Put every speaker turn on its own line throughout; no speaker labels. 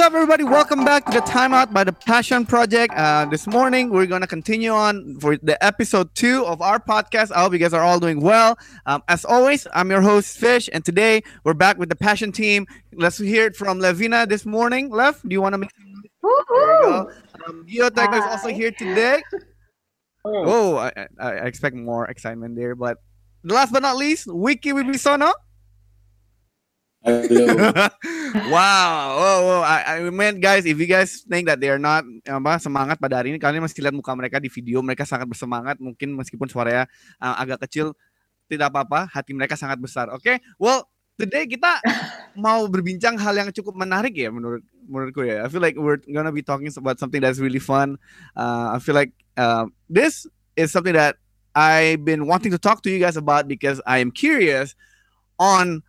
What's up? What's up? What's up, everybody? Welcome back to the Timeout by the Passion Project. Uh, this morning, we're going to continue on for the episode two of our podcast. I hope you guys are all doing well. Um, as always, I'm your host, Fish, and today we're back with the Passion team. Let's hear it from Levina this morning. Lev, do you want to make go. Um, Giotek is also here today. Oh, I, I, I expect more excitement there. But last but not least, Wiki Wibisono. Wow, wow, wow. I, I mean guys, if you guys think that they are not apa semangat pada hari ini, kalian masih lihat muka mereka di video, mereka sangat bersemangat. Mungkin meskipun suaranya uh, agak kecil, tidak apa-apa. Hati mereka sangat besar. Oke, okay? well today kita mau berbincang hal yang cukup menarik ya menurut menurutku ya. I feel like we're gonna be talking about something that's really fun. Uh, I feel like uh, this is something that I've been wanting to talk to you guys about because I am curious on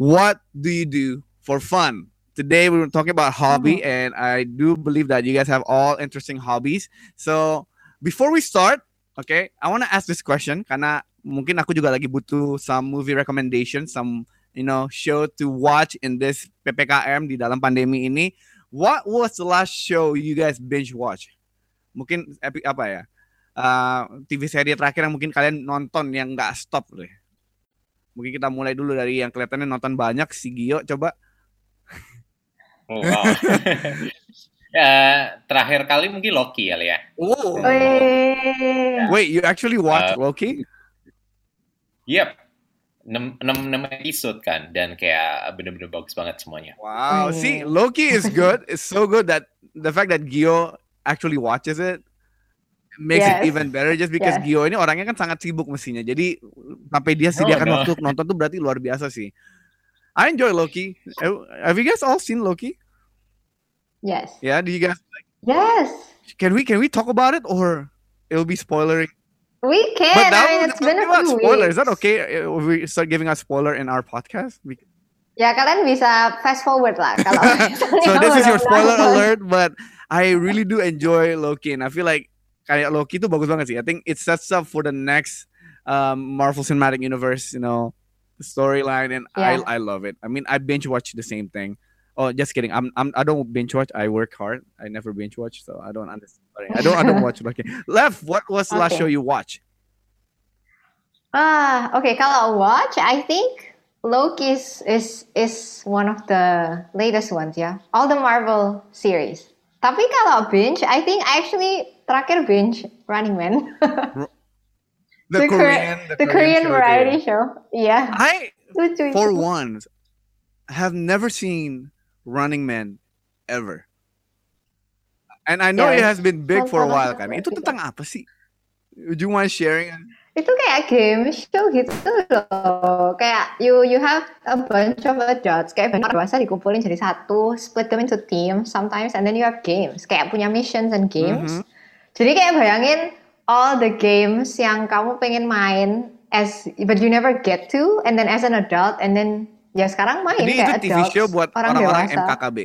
what do you do for fun? Today we were talking about hobby, and I do believe that you guys have all interesting hobbies. So before we start, okay, I want to ask this question karena mungkin aku juga lagi butuh some movie recommendation, some you know show to watch in this ppkm di dalam pandemi ini. What was the last show you guys binge watch? Mungkin apa ya? Uh, TV seri terakhir yang mungkin kalian nonton yang nggak stop deh. Mungkin kita mulai dulu dari yang kelihatannya nonton banyak si Gio coba.
Oh, wow. ya, terakhir kali mungkin Loki kali ya.
Oh.
Wih.
Wait, you actually watch
Uh,
Loki?
Yep. 6, 6, 6 episode kan dan kayak bener-bener bagus banget semuanya.
Wow.
Oh.
See, Loki is good. It's so good that the fact that Gio actually watches it makes it
Yes.
even better just because
Yes.
Gio ini orangnya kan sangat sibuk mestinya. Jadi sampai dia sediakan
no.
waktu nonton tuh berarti luar biasa sih. I enjoy Loki. Have- you guys all seen Loki?
Yes.
Yeah, do you guys
Yes.
can we can we talk about it or it'll be spoilery?
We can.
But that
I mean, it's been a few
spoiler. Is that okay if we start giving us spoiler in our podcast? Be-
Ya kalian bisa fast forward lah kalau
so this is your spoiler alert, but I really do enjoy Loki, and I feel like kayak Loki itu bagus banget sih. I think it sets up for the next um, Marvel Cinematic Universe, you know, storyline, and
Yeah.
I I love it. I mean, I binge watch the same thing. Oh, just kidding. I'm, I'm I don't binge watch. I work hard. I never binge watch, so I don't understand. Sorry. I don't I don't watch Loki. Lev, what was the last show you watched?
Ah, oke. Kalau watch, I think Loki is, is is one of the latest ones Yeah, All the Marvel series. Tapi kalau binge, I think I actually terakhir binge Running Man.
The,
Kor-
Korean,
the Korean
show
variety show. Iya.
I
Lucu
for one, have never seen Running Man ever. And I know it
Yes.
has been big for a while kan. Itu tentang apa sih? Would you mind sharing?
Itu kayak game show gitu loh. Kayak you you have a bunch of adults kayak banyak dewasa dikumpulin jadi satu, split them into teams sometimes and then you have games. Kayak punya missions and games.
Mhm.
Jadi kayak bayangin all the games yang kamu pengen main as but you never get to and then as an adult and then ya sekarang main
Jadi itu
kayak
TV
adults,
show buat
orang
orang-orang. MKKB.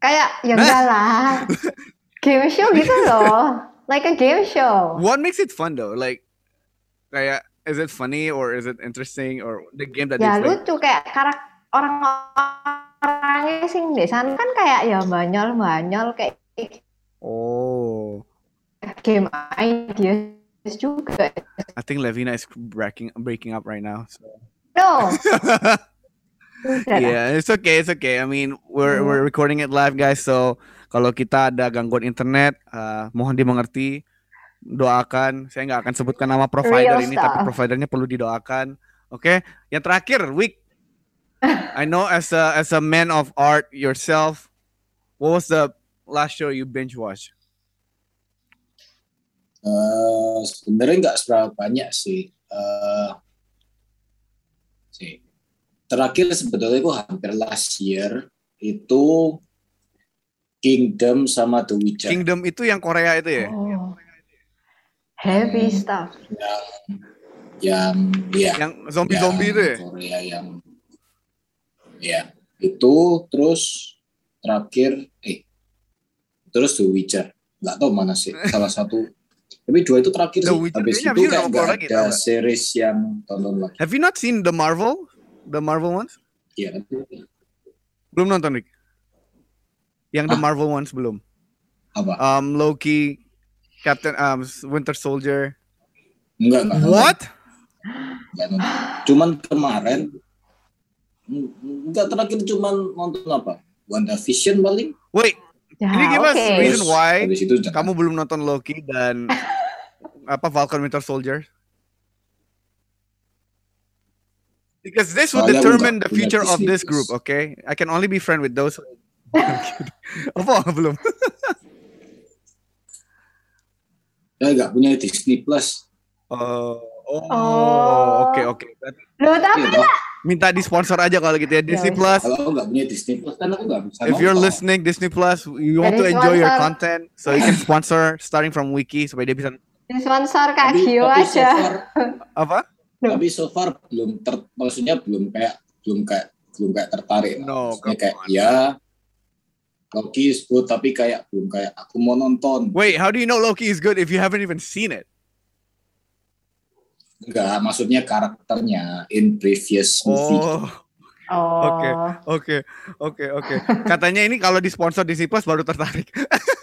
Kayak ya enggak lah. game show gitu loh. Like a game show.
What makes it fun though? Like kayak is it funny or is it interesting or the game that
Ya
they play?
lucu kayak karak orang-orangnya sing di sana kan kayak ya banyol-banyol kayak
Oh,
game ideas juga.
I think Levina is breaking breaking up right now. So.
No.
Yeah, it's okay, it's okay. I mean, we're
Hmm.
we're recording it live, guys. So kalau kita ada gangguan internet, uh, mohon dimengerti. Doakan. Saya nggak akan sebutkan nama provider
Real
ini, tapi providernya perlu didoakan. Oke. Yang terakhir, Week. I know as a as a man of art yourself, what was the last show you binge watch?
Eh, sebenarnya nggak seberapa banyak sih. Eh, sih. Terakhir sebetulnya itu hampir last year itu Kingdom sama The Witcher.
Kingdom itu yang Korea itu ya?
Oh. Heavy
Hmm.
stuff.
Yang ya
Yang zombie-zombie itu ya?
Korea yang ya itu terus terakhir eh terus The Witcher nggak tahu mana sih salah satu tapi dua itu terakhir
The
sih
Witcher
habis itu kayak nggak
lagi,
ada
nggak?
series yang tonton lagi
Have you not seen the Marvel? The Marvel ones?
Iya
Belum nonton, Rick? Yang The
Hah?
Marvel ones belum.
Apa?
Um, Loki, Captain um, Winter Soldier.
Enggak, enggak.
What?
Enggak nonton. Cuman kemarin enggak terakhir cuman nonton apa? WandaVision paling.
Wait,
Ya,
Can you give us
oke.
reason why
Habis itu
kamu belum nonton Loki dan apa Falcon Winter Soldier? Because this would
Soalnya aku
determine
nggak
the future of this group, okay? I can only be friend with those. apa belum?
saya enggak punya Disney Plus.
Oh, oh,
Oh.
oke oke.
Loh, tapi
Iya, toh.
Minta di sponsor aja kalau gitu ya Disney
wes.
Plus.
Kalau aku enggak punya Disney Plus kan aku enggak bisa
If you're
nonton.
listening Disney Plus, you want to
Jadi
enjoy your
sponsor.
content, so you can sponsor starting from Wiki supaya dia bisa
sponsor Kak Gio
tapi so
aja.
far,
apa?
Tapi so far belum ter, maksudnya belum kayak belum kayak belum kayak tertarik.
No,
kayak
on.
ya Loki is good tapi kayak belum kayak aku mau nonton.
Wait, how do you know Loki is good if you haven't even seen it?
Enggak, maksudnya karakternya in previous movie.
Oh.
Oh.
Oke. Oke, oke, oke. Katanya ini kalau di sponsor Disney Plus baru tertarik.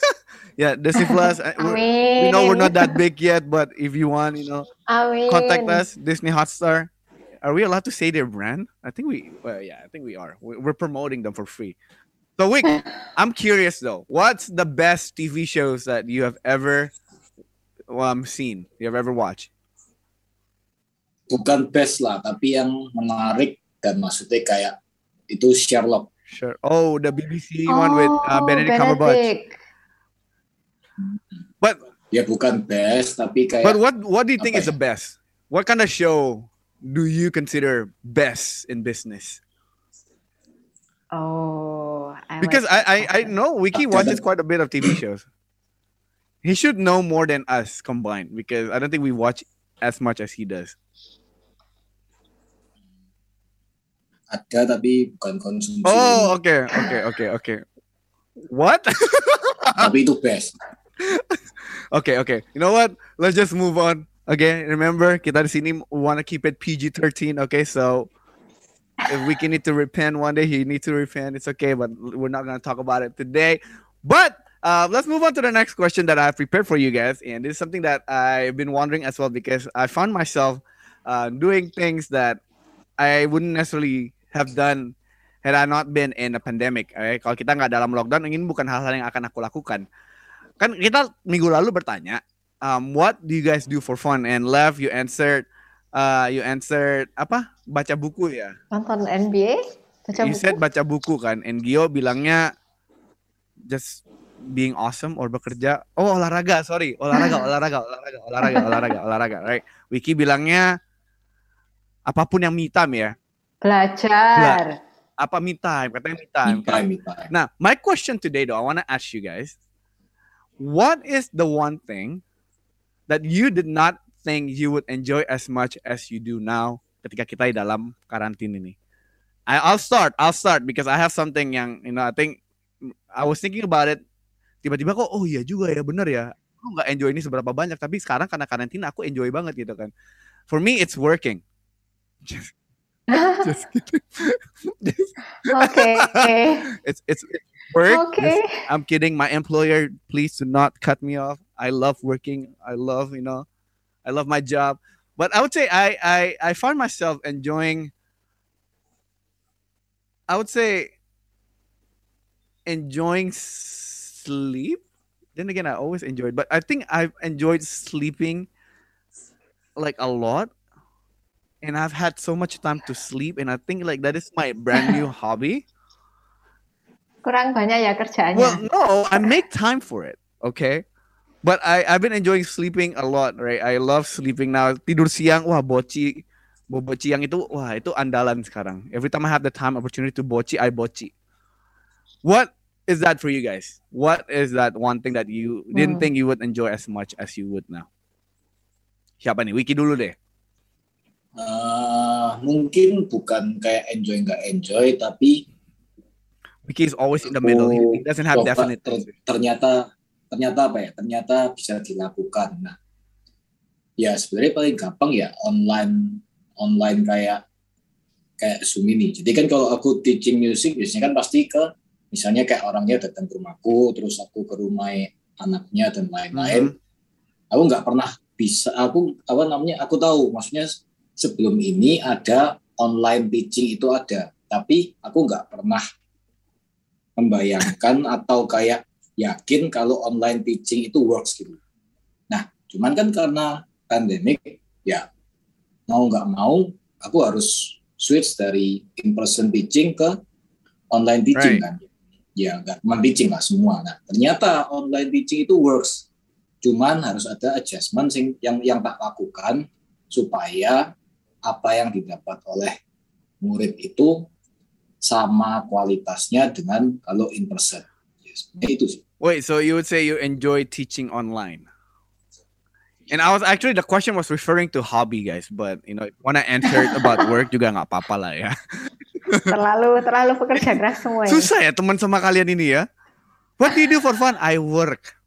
ya, Disney Plus. we're-
Amin.
We know we're not that big yet, but if you want, you know,
Amin.
contact us. Disney Hotstar. Are we allowed to say their brand? I think we. Well, yeah, I think we are. We- We're promoting them for free. So, Wick, I'm curious though. What's the best TV shows that you have ever um seen? You have ever watched?
Bukan best lah, tapi yang menarik dan maksudnya kayak itu Sherlock.
Sure. Oh, the BBC one with uh, Benedict Cumberbatch.
Oh,
But
Ya bukan best, tapi kayak
But what what do you think
Apa
is the best? What kind of show do you consider best in business?
Oh, I
Because
like
I, I I know Wiki watches quite a bit of TV shows. He should know more than us combined because I don't think we watch as much as he does.
ada tapi bukan konsumsi.
Oh, okay, okay, okay, okay. What?
Tapi itu best.
okay, okay. You know what? Let's just move on. Okay, remember kita di sini want to keep it PG-13. Okay, so if we can need to repent one day, he needs to repent. It's okay, but we're not gonna talk about it today. But uh, let's move on to the next question that I have prepared for you guys, and this is something that I've been wondering as well because I found myself uh, doing things that I wouldn't necessarily have done had I not been in a pandemic. Okay? Kalau kita nggak dalam lockdown, ini bukan hal-hal yang akan aku lakukan. Kan kita minggu lalu bertanya, um, what do you guys do for fun? And left you answered, uh, you answered apa? Baca buku ya.
nonton NBA? Baca
you
buku?
said baca buku kan. And Gio bilangnya just being awesome or bekerja. Oh olahraga, sorry. Olahraga, olahraga, olahraga, olahraga, olahraga, olahraga. Right. Wiki bilangnya apa pun yang me time ya.
Belajar.
Apa me time? Katanya me time.
Me time, me time.
Now, my question today, though, I want to ask you guys, what is the one thing that you did not think you would enjoy as much as you do now ketika kita di dalam karantina ini? I, I'll start. I'll start because I have something yang, you know, I think I was thinking about it. Tiba-tiba kok, oh iya juga ya, bener ya. Aku nggak enjoy ini seberapa banyak, tapi sekarang karena karantina aku enjoy banget gitu kan. For me, it's working. Just, just kidding.
Oke.
it's it's it's work.
Oke.
This- I'm kidding. My employer, please do not cut me off. I love working. I love, you know, I love my job. But I would say I I I find myself enjoying. I would say enjoying sleep. Then again, I always enjoyed, but I think I've enjoyed sleeping like a lot. And I've had so much time to sleep, and I think like that is my brand new hobby.
Kurang banyak ya kerjaannya.
Well, no, I make time for it. Okay. But I, I've been enjoying sleeping a lot, right? I love sleeping now. Tidur siang, wah boci. Bobo siang itu, wah itu andalan sekarang. Every time I have the time opportunity to boci, I boci. What is that for you guys? What is that one thing that you didn't
Hmm.
think you would enjoy as much as you would now? Siapa nih? Wiki dulu deh.
Eh, mungkin bukan kayak enjoy nggak enjoy, tapi
Wiki is always in the middle. He, he doesn't have
coba
definite
ter- ternyata ternyata apa ya? Ternyata bisa dilakukan. Nah, ya sebenarnya paling gampang ya online online kayak kayak Zoom ini. Jadi kan kalau aku teaching music biasanya kan pasti ke misalnya kayak orangnya datang ke rumahku, terus aku ke rumah anaknya dan lain-lain. Aku nggak pernah bisa, aku apa namanya, aku tahu maksudnya sebelum ini ada online teaching itu ada, tapi aku nggak pernah membayangkan atau kayak yakin kalau online teaching itu works gitu. Nah, cuman kan karena pandemik, ya mau nggak mau aku harus switch dari in-person teaching ke online teaching right. kan. Ya cuma teaching lah semua. Nah ternyata online teaching itu works. Cuman harus ada adjustment yang yang tak lakukan supaya apa yang didapat oleh murid itu sama kualitasnya dengan kalau in person. Yes, itu sih.
Wait, so you would say you enjoy teaching online? And I was actually the question was referring to hobby guys, but you know when I answered about work juga nggak apa-apa lah ya.
terlalu terlalu pekerja keras semua.
Ya. Susah ya teman sama kalian ini ya. What do you do for fun? I work.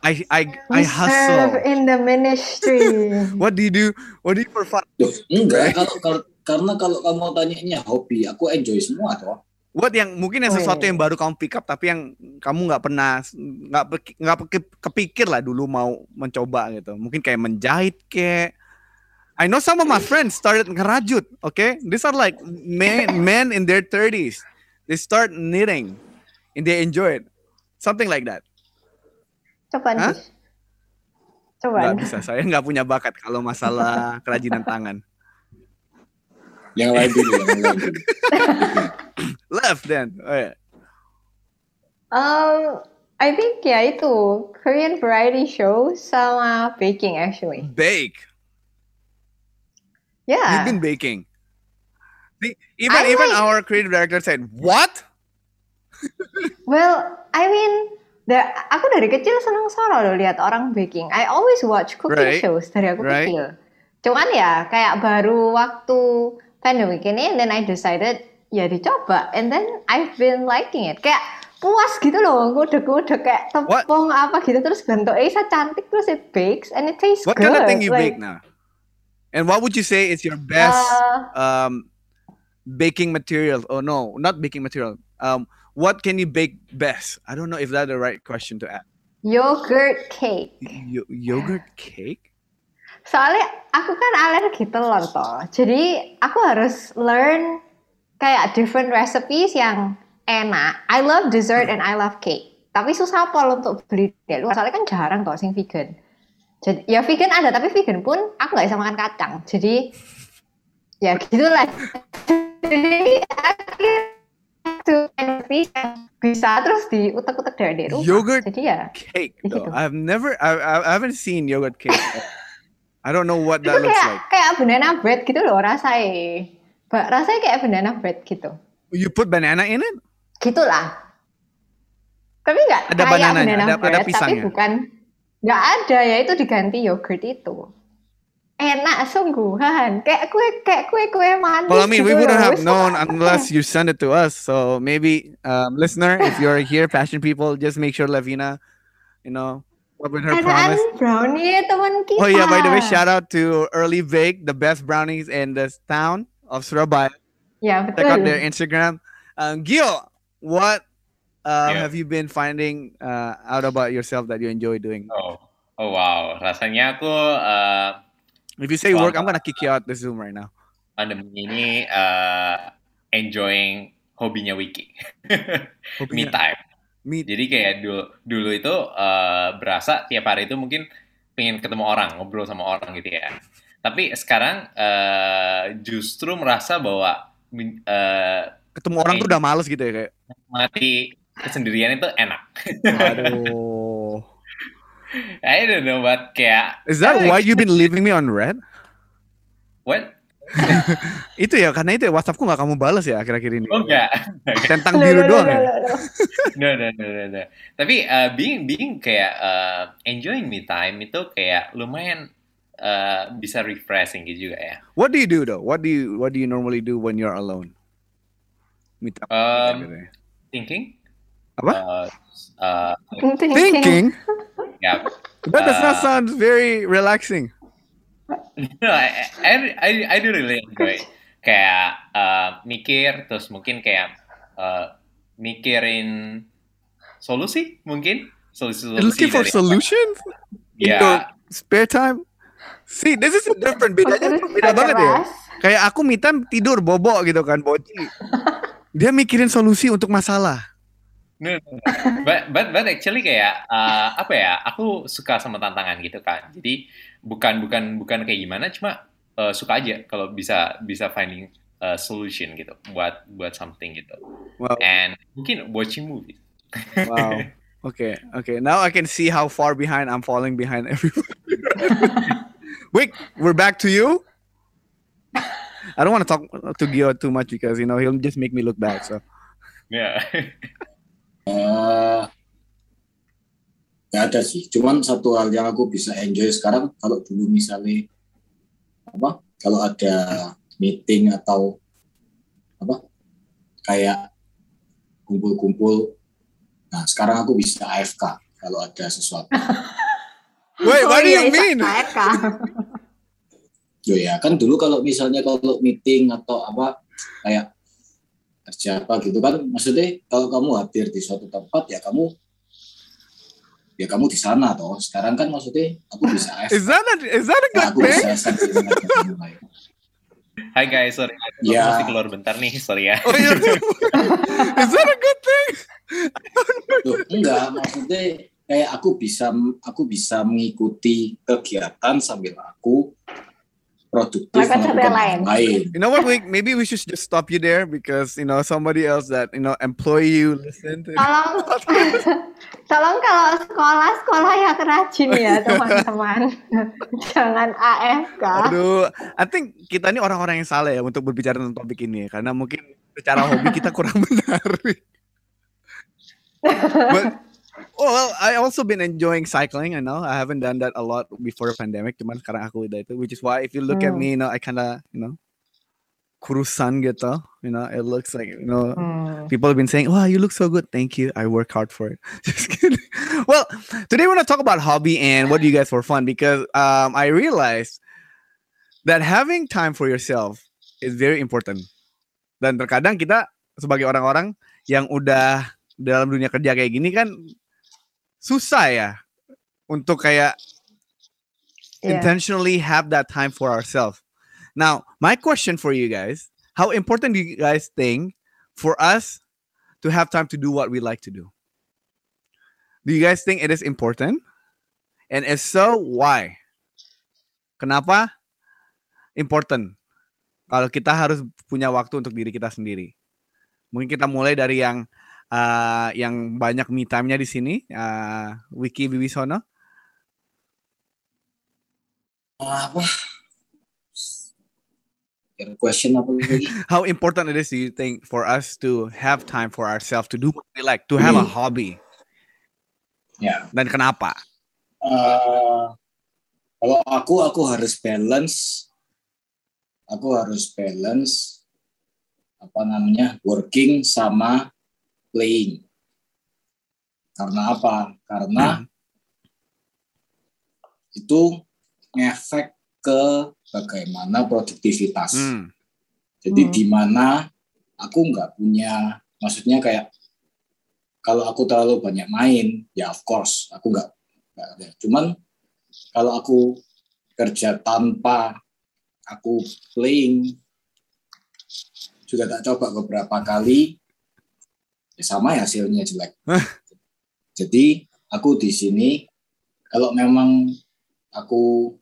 I I I hustle
in the ministry.
What do you do? What do you for fun?
Duh, enggak, kalau, kalau karena kalau kamu tanyanya hobi, aku enjoy semua toh.
What yang mungkin yang sesuatu yang baru kamu pick up tapi yang kamu nggak pernah nggak nggak kepikir lah dulu mau mencoba gitu. Mungkin kayak menjahit kayak I know some of my friends started ngerajut, okay? These are like men men in their 30s. They start knitting and they enjoy it. Something like that.
Coba huh? Coba.
Gak bisa, saya nggak punya bakat kalau masalah kerajinan tangan.
Yang lain dulu, yang lain dulu.
Left then. Oh, yeah.
Um, I think ya itu Korean variety show sama baking actually.
Bake.
Yeah.
You've been baking. The, even I even like, our creative director said, "What?"
well, I mean, the, aku dari kecil senang solo loh lihat orang baking. I always watch cooking right. shows dari aku right. kecil. Cuman ya kayak baru waktu pandemic ini, and then I decided ya dicoba and then I've been liking it kayak puas gitu loh udah udah kayak tepung What? apa gitu terus bentuknya bisa cantik terus it bakes and it tastes
what
good.
kind of thing you like, bake now and what would you say is your best uh, um, baking material oh no not baking material um, what can you bake best I don't know if that's the right question to ask
yogurt cake
y yogurt cake
soalnya aku kan alergi telur toh jadi aku harus learn kayak different recipes yang enak. I love dessert and I love cake. Tapi susah pol untuk beli luar. Soalnya kan jarang tuh sing vegan. Jadi ya vegan ada, tapi vegan pun aku nggak bisa makan kacang. Jadi ya gitulah. Jadi bisa terus diutek-utek dari rumah.
Yogurt
Jadi ya,
cake. Gitu. I've never, I, I haven't seen yogurt cake. I don't know what that looks
kayak,
like.
Kayak banana bread gitu loh rasanya rasanya kayak banana bread gitu.
You put banana in it?
Gitulah. Tapi nggak
ada
kayak
banana
ada
bread, ada
tapi bukan nggak ada ya itu diganti yogurt itu. Enak sungguhan, kayak kue kayak kue kue manis.
Well, I mean,
gitu
we wouldn't
loh.
have known unless you send it to us. So maybe, um, listener, if you're here, passion people, just make sure Lavina, you know, what with her
Enakan
promise.
brownie teman kita.
Oh yeah, by the way, shout out to Early Bake, the best brownies in this town of Surabaya.
Ya betul.
Check out their Instagram. Um, Gio, what uh,
Yeah.
have you been finding uh, out about yourself that you enjoy doing?
Oh, oh wow. Rasanya aku uh,
If you say work, I'm gonna kick you out the Zoom right now.
pandemi ini uh, enjoying hobinya Wiki. Me time.
Me,
Jadi kayak dulu dulu itu uh, berasa tiap hari itu mungkin pengen ketemu orang, ngobrol sama orang gitu ya. Tapi sekarang uh, justru merasa bahwa uh,
ketemu orang tuh udah males gitu ya kayak.
mati kesendirian itu enak.
Aduh.
I don't know, but kayak
Is that why you've been leaving me on red?
what?
Itu ya karena itu ya WhatsAppku nggak kamu balas ya akhir-akhir ini.
Oh enggak.
Tentang biru doang ya.
no, no, no, no, no. Tapi uh, being being kayak uh, enjoying me time itu kayak lumayan uh, bisa refreshing gitu juga ya.
What do you do though? What do you What do you normally do when you're alone? Meet up.
Um. Thinking.
Apa?
Uh, uh,
Thinking.
yeah.
That does not
Uh,
sound very relaxing.
no, I, I, I, I do really enjoy kayak uh, mikir terus mungkin kayak uh, mikirin solusi mungkin solusi-solusi
Looking for solutions in
ya
your spare time. See, this is different. Bedanya beda banget ya. Kayak aku time tidur bobo gitu kan, boci. Dia mikirin solusi untuk masalah.
No, no, no. but, but but actually kayak uh, apa ya aku suka sama tantangan gitu kan jadi bukan bukan bukan kayak gimana cuma uh, suka aja kalau bisa bisa finding a solution gitu buat buat something gitu
Wow.
and mungkin watching movies
Wow. Okay, okay. Now I can see how far behind I'm falling behind everybody. Wait, we're back to you. I don't want to talk to Gio too much because you know he'll just make me look bad. So
ya
Eh, nggak ada sih. Cuman satu hal yang aku bisa enjoy sekarang kalau dulu misalnya apa? Kalau ada meeting atau apa? Kayak kumpul-kumpul. Nah, sekarang aku bisa AFK kalau ada sesuatu.
wait, what do you mean?
AFK.
Yo ya, kan dulu kalau misalnya kalau meeting atau apa kayak kerja apa gitu kan maksudnya kalau kamu hadir di suatu tempat ya kamu ya kamu di sana toh. Sekarang kan maksudnya aku bisa.
Is that a is that a good thing?
Hai guys sorry aku
Ya.
mesti keluar bentar nih sorry ya
Oh, iya. is that a good thing?
Loh, enggak, maksudnya kayak aku bisa aku bisa mengikuti kegiatan sambil aku produktif
yang
melakukan hal lain.
You know what? We maybe we should just stop you there because you know somebody else that you know employ you listen to.
Tolong, tolong kalau sekolah sekolah yang rajin ya teman-teman. Jangan AFK.
Aduh, I think kita ini orang-orang yang salah ya untuk berbicara tentang topik ini ya, karena mungkin secara hobi kita kurang menarik. But well, I also been enjoying cycling. I know I haven't done that a lot before the pandemic. Cuman sekarang aku udah itu, which is why if you look at
Hmm.
me, you know, I kinda, you know, kurusan gitu. You know, it looks like you know
Hmm.
people have been saying, "Wow, you look so good." Thank you. I work hard for it. Just kidding. Well, today we're gonna talk about hobby and what do you guys for fun because um, I realized that having time for yourself is very important. Dan terkadang kita sebagai orang-orang yang udah dalam dunia kerja kayak gini kan susah ya untuk kayak
Yeah.
intentionally have that time for ourselves. Now, my question for you guys, how important do you guys think for us to have time to do what we like to do? Do you guys think it is important? And if so, why? Kenapa important? Kalau kita harus punya waktu untuk diri kita sendiri. Mungkin kita mulai dari yang uh, yang banyak me time-nya di sini, uh, Wiki Bibisono.
Apa? Your question apa lagi?
how important it is do you think for us to have time for ourselves to do what we like to have a
Hmm.
hobby
Ya,
dan kenapa
eh, kalau aku aku harus balance, aku harus balance apa namanya working sama playing. Karena apa? Karena itu ngefek ke bagaimana produktivitas.
Hmm.
Jadi
Hmm.
di mana aku nggak punya, maksudnya kayak kalau aku terlalu banyak main, ya of course aku nggak. Cuman kalau aku kerja tanpa aku playing, sudah tak coba beberapa kali, ya sama ya hasilnya jelek. Jadi aku di sini kalau memang aku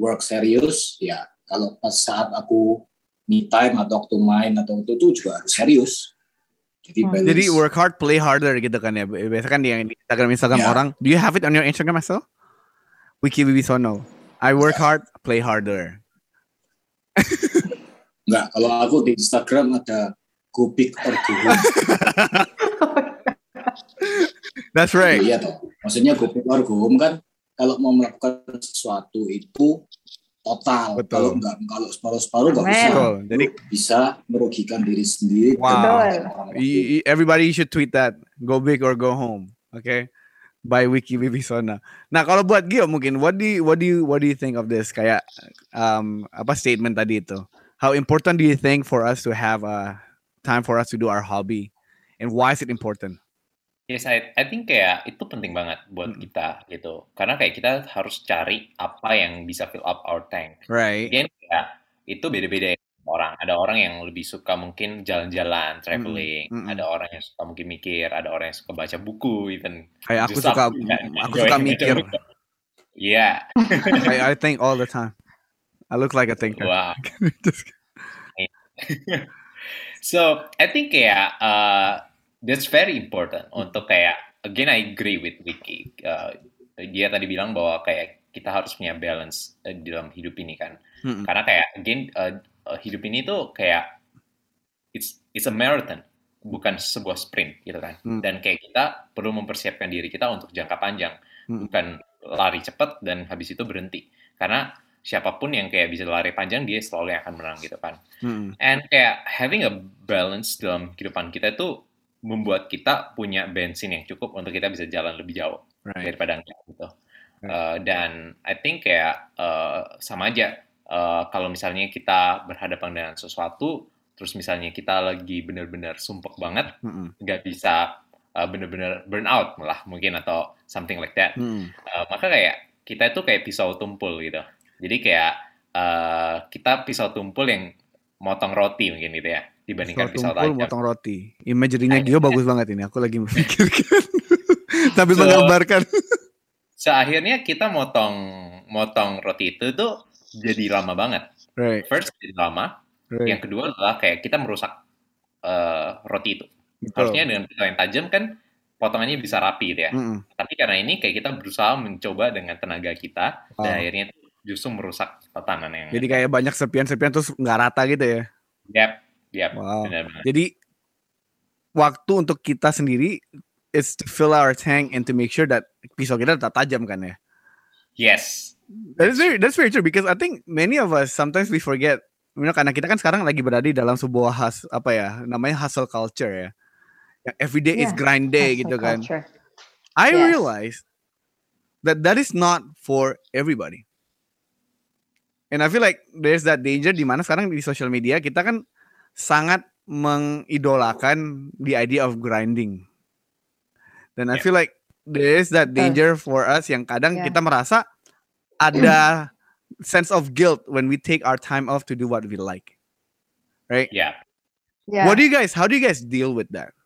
work serius, ya kalau pas saat aku me time atau waktu main atau itu, itu juga harus serius. Jadi
Hmm.
balance.
jadi work hard play harder gitu kan ya biasa kan di yang di Instagram Instagram
Ya.
orang do you have it on your Instagram as well Wiki Bibisono I work hard play harder
Enggak, kalau aku di Instagram ada go big or go home.
that's right
Iya toh. Maksudnya go big or go home kan kalau mau melakukan sesuatu itu total.
Betul.
Kalau enggak kalau separuh-separuh enggak
Amen.
bisa.
Betul. Jadi
Bisa merugikan diri sendiri.
Wow. everybody should tweet that go big or go home okay by Wiki Bibisona. Nah kalau buat Gio mungkin what do you, what do you what do you think of this kayak um, apa statement tadi itu how important do you think for us to have a time for us to do our hobby, and why is it important?
Yes, I, I think kayak itu penting banget buat
Mm.
kita gitu. Karena kayak kita harus cari apa yang bisa fill up our tank.
Right.
Again, ya, itu beda-beda ya orang. Ada orang yang lebih suka mungkin jalan-jalan, traveling.
mm-mm.
Ada orang yang suka mungkin mikir. Ada orang yang suka baca buku, even.
Kayak aku suka,
aku
suka
baca
mikir.
Iya,
I, I think all the time. I look like a thinker.
wow. So, I think kayak uh, that's very important untuk kayak again I agree with Vicky. Uh, dia tadi bilang bahwa kayak kita harus punya balance uh, di dalam hidup ini kan.
Mm-mm.
Karena kayak again uh, uh, hidup ini tuh kayak it's it's a marathon, bukan sebuah sprint gitu kan.
Hmm.
Dan kayak kita perlu mempersiapkan diri kita untuk jangka panjang,
Hmm.
bukan lari cepat dan habis itu berhenti. Karena siapa pun yang kayak bisa lari panjang dia selalu yang akan menang gitu kan.
Mm-mm.
And kayak having a balance dalam kehidupan kita itu membuat kita punya bensin yang cukup untuk kita bisa jalan lebih jauh
Right.
daripada enggak gitu.
Right.
Uh, dan I think kayak uh, sama aja uh, kalau misalnya kita berhadapan dengan sesuatu, terus misalnya kita lagi benar-benar sumpek banget,
Mm-mm.
nggak bisa uh, benar-benar burn out malah mungkin atau something like that.
Mm.
Uh, maka kayak kita itu kayak pisau tumpul gitu. Jadi kayak uh, kita pisau tumpul yang motong roti mungkin gitu ya dibandingkan
Pisau
pisau
tumpul
tajam.
motong roti. Imagery-nya Gio bagus banget ini. Aku lagi memikirkan sambil
So-
menggambarkan.
Seakhirnya kita motong motong roti itu tuh jadi lama banget.
Right.
First jadi lama,
Right.
yang kedua adalah kayak kita merusak uh, roti itu.
Betul.
Harusnya dengan pisau yang tajam kan potongannya bisa rapi gitu ya.
Mm-mm.
Tapi karena ini kayak kita berusaha mencoba dengan tenaga kita dan
Wow.
akhirnya itu justru merusak tatanan yang
Jadi kayak banyak serpian-serpian terus nggak rata gitu ya.
Yap, yap,
Wow.
benar.
Jadi waktu untuk kita sendiri is to fill our tank and to make sure that pisau kita tetap tajam kan ya.
Yes.
That is very that's very true because I think many of us sometimes we forget you know, karena kita kan sekarang lagi berada di dalam sebuah has apa ya namanya hustle culture ya. Yang every day is
Yeah,
grind day
Hustle
gitu kan.
culture.
I
Yes.
realize that that is not for everybody. And I feel like there's that danger di mana sekarang di social media kita kan sangat mengidolakan the idea of grinding. Dan I
Yeah.
feel like there is that danger for us yang kadang
Yeah.
kita merasa ada sense of guilt when we take our time off to do what we like. Right?
Ya.
Yeah.
What do you guys how do you guys deal with that?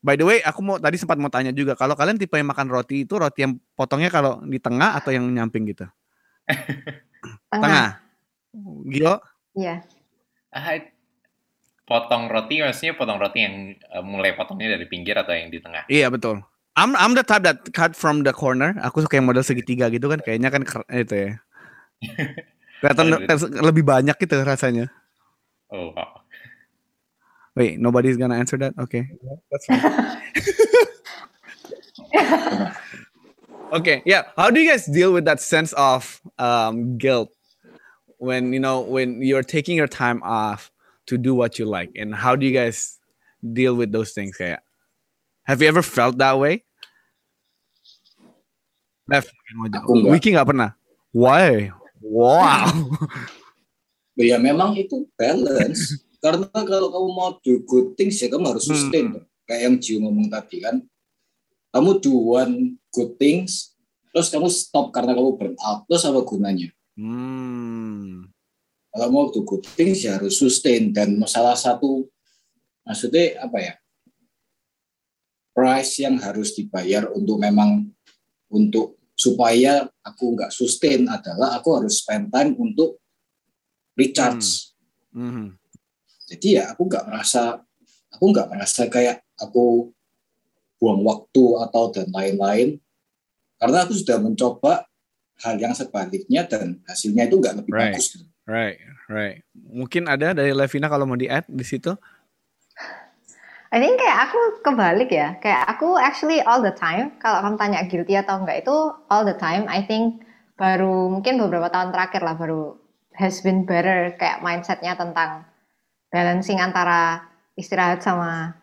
By the way, aku mau tadi sempat mau tanya juga kalau kalian tipe yang makan roti itu roti yang potongnya kalau di tengah atau yang nyamping gitu?
Tengah.
Tengah. Gio?
Iya.
Ah, potong roti maksudnya potong roti yang uh, mulai potongnya dari pinggir atau yang di tengah.
Iya betul. I'm I'm the type that cut from the corner. Aku suka yang model segitiga gitu kan kayaknya kan itu ya. Kelihatan
Ada
lebih banyak gitu rasanya.
Oh, wow.
Wait, nobody's gonna answer that? Okay. That's fine. okay, yeah. How do you guys deal with that sense of um, guilt when you know when you're taking your time off to do what you like, and how do you guys deal with those things? Kayak, have you ever felt that way?
Enggak.
Wiki nggak pernah. Why? Wow.
ya memang itu balance karena kalau kamu mau do good things ya kamu harus sustain
Hmm.
kayak yang Jiu ngomong tadi kan kamu do one good things terus kamu stop karena kamu burn out terus apa gunanya
Hmm.
kalau mau do good things ya harus sustain dan salah satu maksudnya apa ya price yang harus dibayar untuk memang untuk supaya aku nggak sustain adalah aku harus spend time untuk recharge
Mhm.
jadi ya aku nggak merasa aku nggak merasa kayak aku buang waktu atau dan lain-lain karena aku sudah mencoba hal yang sebaliknya dan hasilnya itu nggak lebih
Right.
bagus gitu.
Right, right. Mungkin ada dari Levina kalau mau di-add di situ.
I think kayak aku kebalik ya. Kayak aku actually all the time, kalau kamu tanya guilty atau enggak itu all the time. I think baru mungkin beberapa tahun terakhir lah baru has been better kayak mindsetnya tentang balancing antara istirahat sama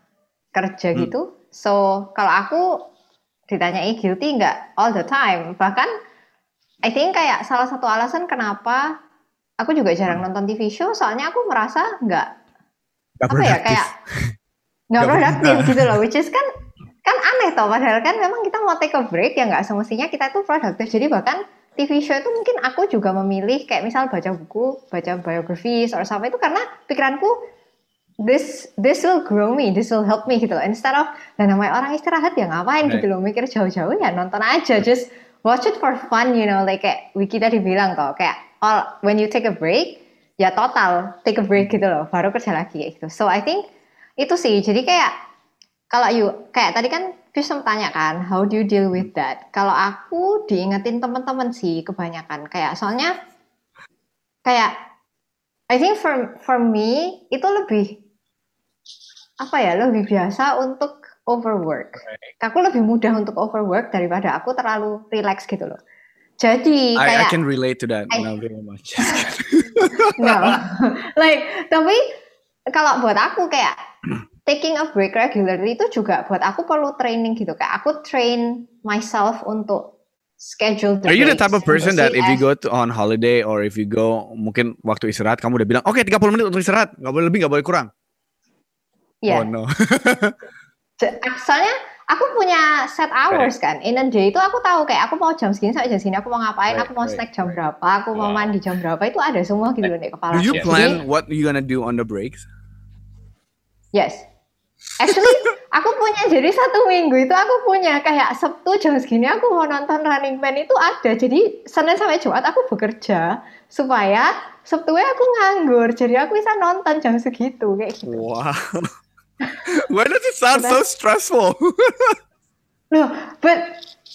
kerja
Hmm.
gitu. So kalau aku ditanyai guilty enggak all the time. Bahkan I think kayak salah satu alasan kenapa aku juga jarang nonton TV show soalnya aku merasa nggak
Gak
apa ya kayak nggak produktif. gitu loh which is kan kan aneh toh padahal kan memang kita mau take a break ya nggak semestinya kita itu produktif. Jadi bahkan TV show itu mungkin aku juga memilih kayak misal baca buku baca biographies or apa itu karena pikiranku this this will grow me this will help me gitu loh. Instead of dan namanya orang istirahat ya ngapain?
Right.
gitu loh mikir jauh-jauh ya nonton aja just watch it for fun you know like kayak Wiki tadi bilang toh kayak all when you take a break ya total take a break gitu loh baru kerja lagi kayak gitu. So I think itu sih jadi kayak kalau you kayak tadi kan sempat tanya kan how do you deal with that? Kalau aku diingetin teman-teman sih kebanyakan kayak soalnya kayak I think for for me itu lebih apa ya lebih biasa untuk overwork. Aku lebih mudah untuk overwork daripada aku terlalu relax gitu loh. Jadi
I, I
kayak
can relate to that
I-
very much.
no. Like tapi kalau buat aku kayak taking a break regularly itu juga buat aku perlu training gitu. Kayak aku train myself untuk schedule the
Are you the type of person that if you go to on holiday or if you go mungkin waktu istirahat kamu udah bilang oke 30 menit untuk istirahat nggak boleh lebih nggak boleh kurang.
Iya.
oh no
soalnya aku punya set hours kan in a day itu aku tahu kayak aku mau jam segini sampai jam segini aku mau ngapain
Right,
aku mau
right,
snack jam
right.
berapa aku mau
Wow.
mandi jam berapa itu ada semua gitu loh di kepala
do you plan what you gonna do on the breaks
Yes. Actually, aku punya jadi satu minggu itu aku punya kayak Sabtu jam segini aku mau nonton Running Man itu ada. Jadi Senin sampai Jumat aku bekerja supaya Sabtunya aku nganggur. Jadi aku bisa nonton jam segitu kayak gitu.
wow why does it sound so stressful
Loh, but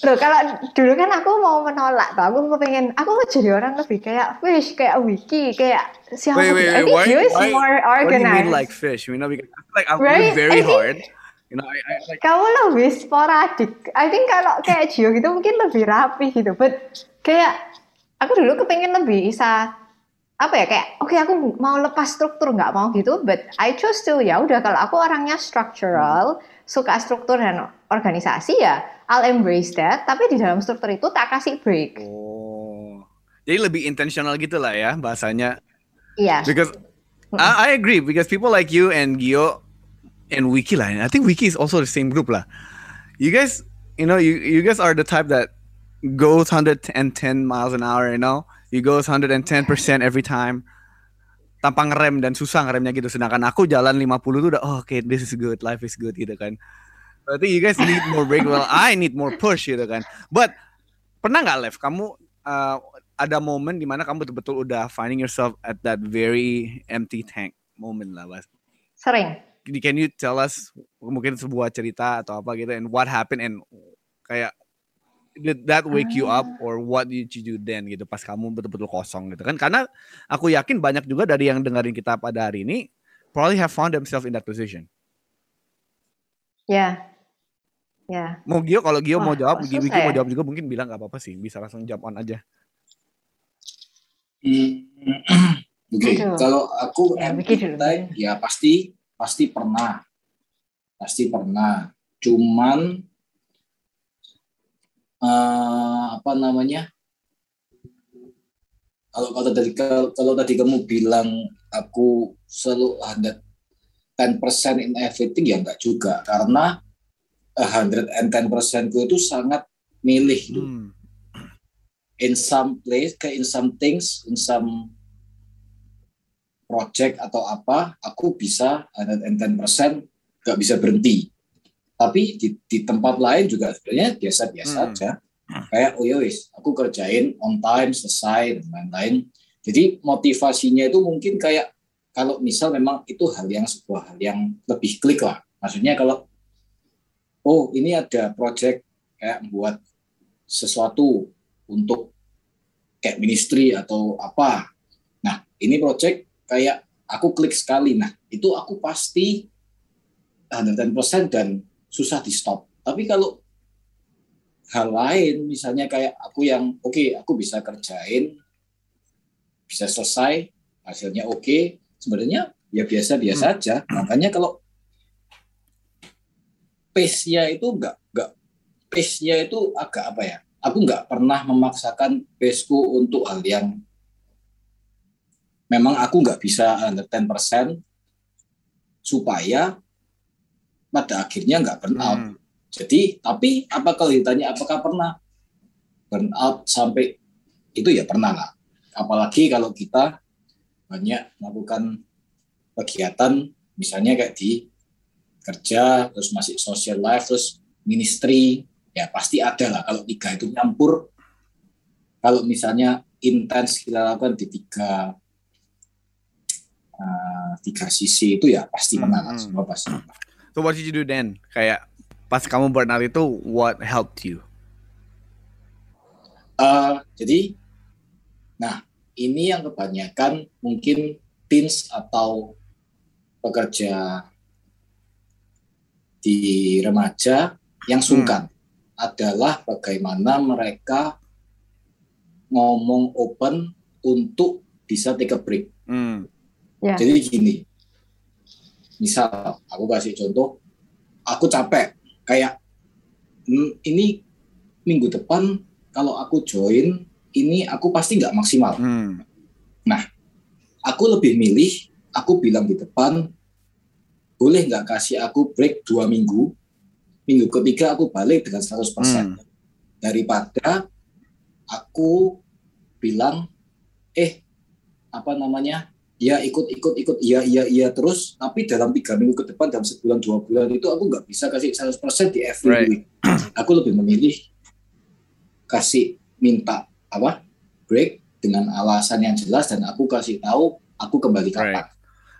loh kalau dulu kan aku mau menolak tuh. Aku pengen aku mau jadi orang lebih kayak Fish, kayak Wiki, kayak siapa
wait
gitu.
wait
I
wait
think
why,
you is
why
more
what do you
organized.
mean like fish you know because I feel like I
Right?
work very
I think-
hard you know I, I like
kamu lebih sporadik. I think kalau kayak Gio gitu mungkin lebih rapi gitu. But kayak aku dulu kepengen lebih bisa apa ya kayak oke aku mau lepas struktur nggak mau gitu. But I choose to ya udah kalau aku orangnya structural, suka struktur dan organisasi ya I'll embrace that. Tapi di dalam struktur itu tak kasih break.
oh jadi lebih intentional gitu lah ya bahasanya
Iya.
because I, I agree because people like you and Gio and Wiki lah I think Wiki is also the same group lah you guys you know you you guys are the type that goes 110 miles an hour you know you goes 110% every time. Tanpa ngerem dan susah ngeremnya gitu. Sedangkan aku jalan 50 tuh udah oh, oke this is good life is good gitu kan. I think you guys need more break. Well I need more push gitu kan. But pernah nggak Lev kamu uh, ada momen di mana kamu betul-betul udah finding yourself at that very empty tank moment lah Bas.
Sering.
Can you tell us mungkin sebuah cerita atau apa gitu and what happened and kayak did that wake you up or what did you do then gitu pas kamu betul-betul kosong gitu kan karena aku yakin banyak juga dari yang dengerin kita pada hari ini probably have found themselves in that position.
Ya. Ya.
Mau Gio kalau Gio mau
Wah,
jawab,
kok
Wiki
susah
mau
ya?
jawab juga mungkin bilang nggak apa-apa sih, bisa langsung jump on aja.
Hmm, Oke,
Aduh.
kalau aku
Ya,
empty ya pasti pasti pernah, pasti pernah. Cuman eh, apa namanya? Kalau kalau tadi kalau, kalau tadi kamu bilang aku selalu ada 10% in everything ya enggak juga karena 110% ku itu sangat milih gitu
Hmm.
in some place, kayak in some things, in some project atau apa, aku bisa 110% nggak bisa berhenti. Tapi di, di tempat lain juga sebenarnya biasa-biasa
Hmm.
aja. Kayak oh ya wis, aku kerjain on time, selesai dan lain-lain. Jadi motivasinya itu mungkin kayak kalau misal memang itu hal yang sebuah hal yang lebih klik lah. Maksudnya kalau oh ini ada project kayak buat sesuatu untuk kayak ministry atau apa. Nah, ini project kayak aku klik sekali. Nah, itu aku pasti 110% dan susah di stop. Tapi kalau hal lain misalnya kayak aku yang oke, aku bisa kerjain bisa selesai, hasilnya oke, sebenarnya ya biasa-biasa aja. Makanya kalau pace-nya itu enggak enggak pace-nya itu agak apa ya? Aku nggak pernah memaksakan pace-ku untuk hal yang memang aku nggak bisa under 10% supaya pada akhirnya nggak burn out.
Hmm.
Jadi, tapi apa kalau ditanya apakah pernah burn out sampai itu ya pernah lah. Apalagi kalau kita banyak melakukan kegiatan, misalnya kayak di kerja, terus masih social life, terus ministry, ya pasti ada lah. Kalau tiga itu nyampur, kalau misalnya intens kita lakukan di tiga uh, tiga sisi itu ya pasti lah,
hmm.
semua pasti. pernah.
So what did you do then? Kayak pas kamu burnout itu, what helped you?
Eh, jadi, nah ini yang kebanyakan mungkin teens atau pekerja di remaja yang sungkan adalah bagaimana mereka ngomong open untuk bisa take a break.
Hmm.
Ya.
Jadi gini, misal aku kasih contoh, aku capek, kayak "Hmm, ini minggu depan kalau aku join, ini aku pasti nggak maksimal.
Hmm.
Aku lebih milih, aku bilang di depan, boleh nggak kasih aku break dua minggu, minggu ketiga aku balik dengan 100%.
Hmm.
Daripada aku bilang, eh apa namanya, ya ikut ikut ikut iya iya iya terus tapi dalam tiga minggu ke depan dalam sebulan dua bulan itu aku nggak bisa kasih 100% di every
Right.
week aku lebih memilih kasih minta apa break dengan alasan yang jelas dan aku kasih tahu aku kembali kapan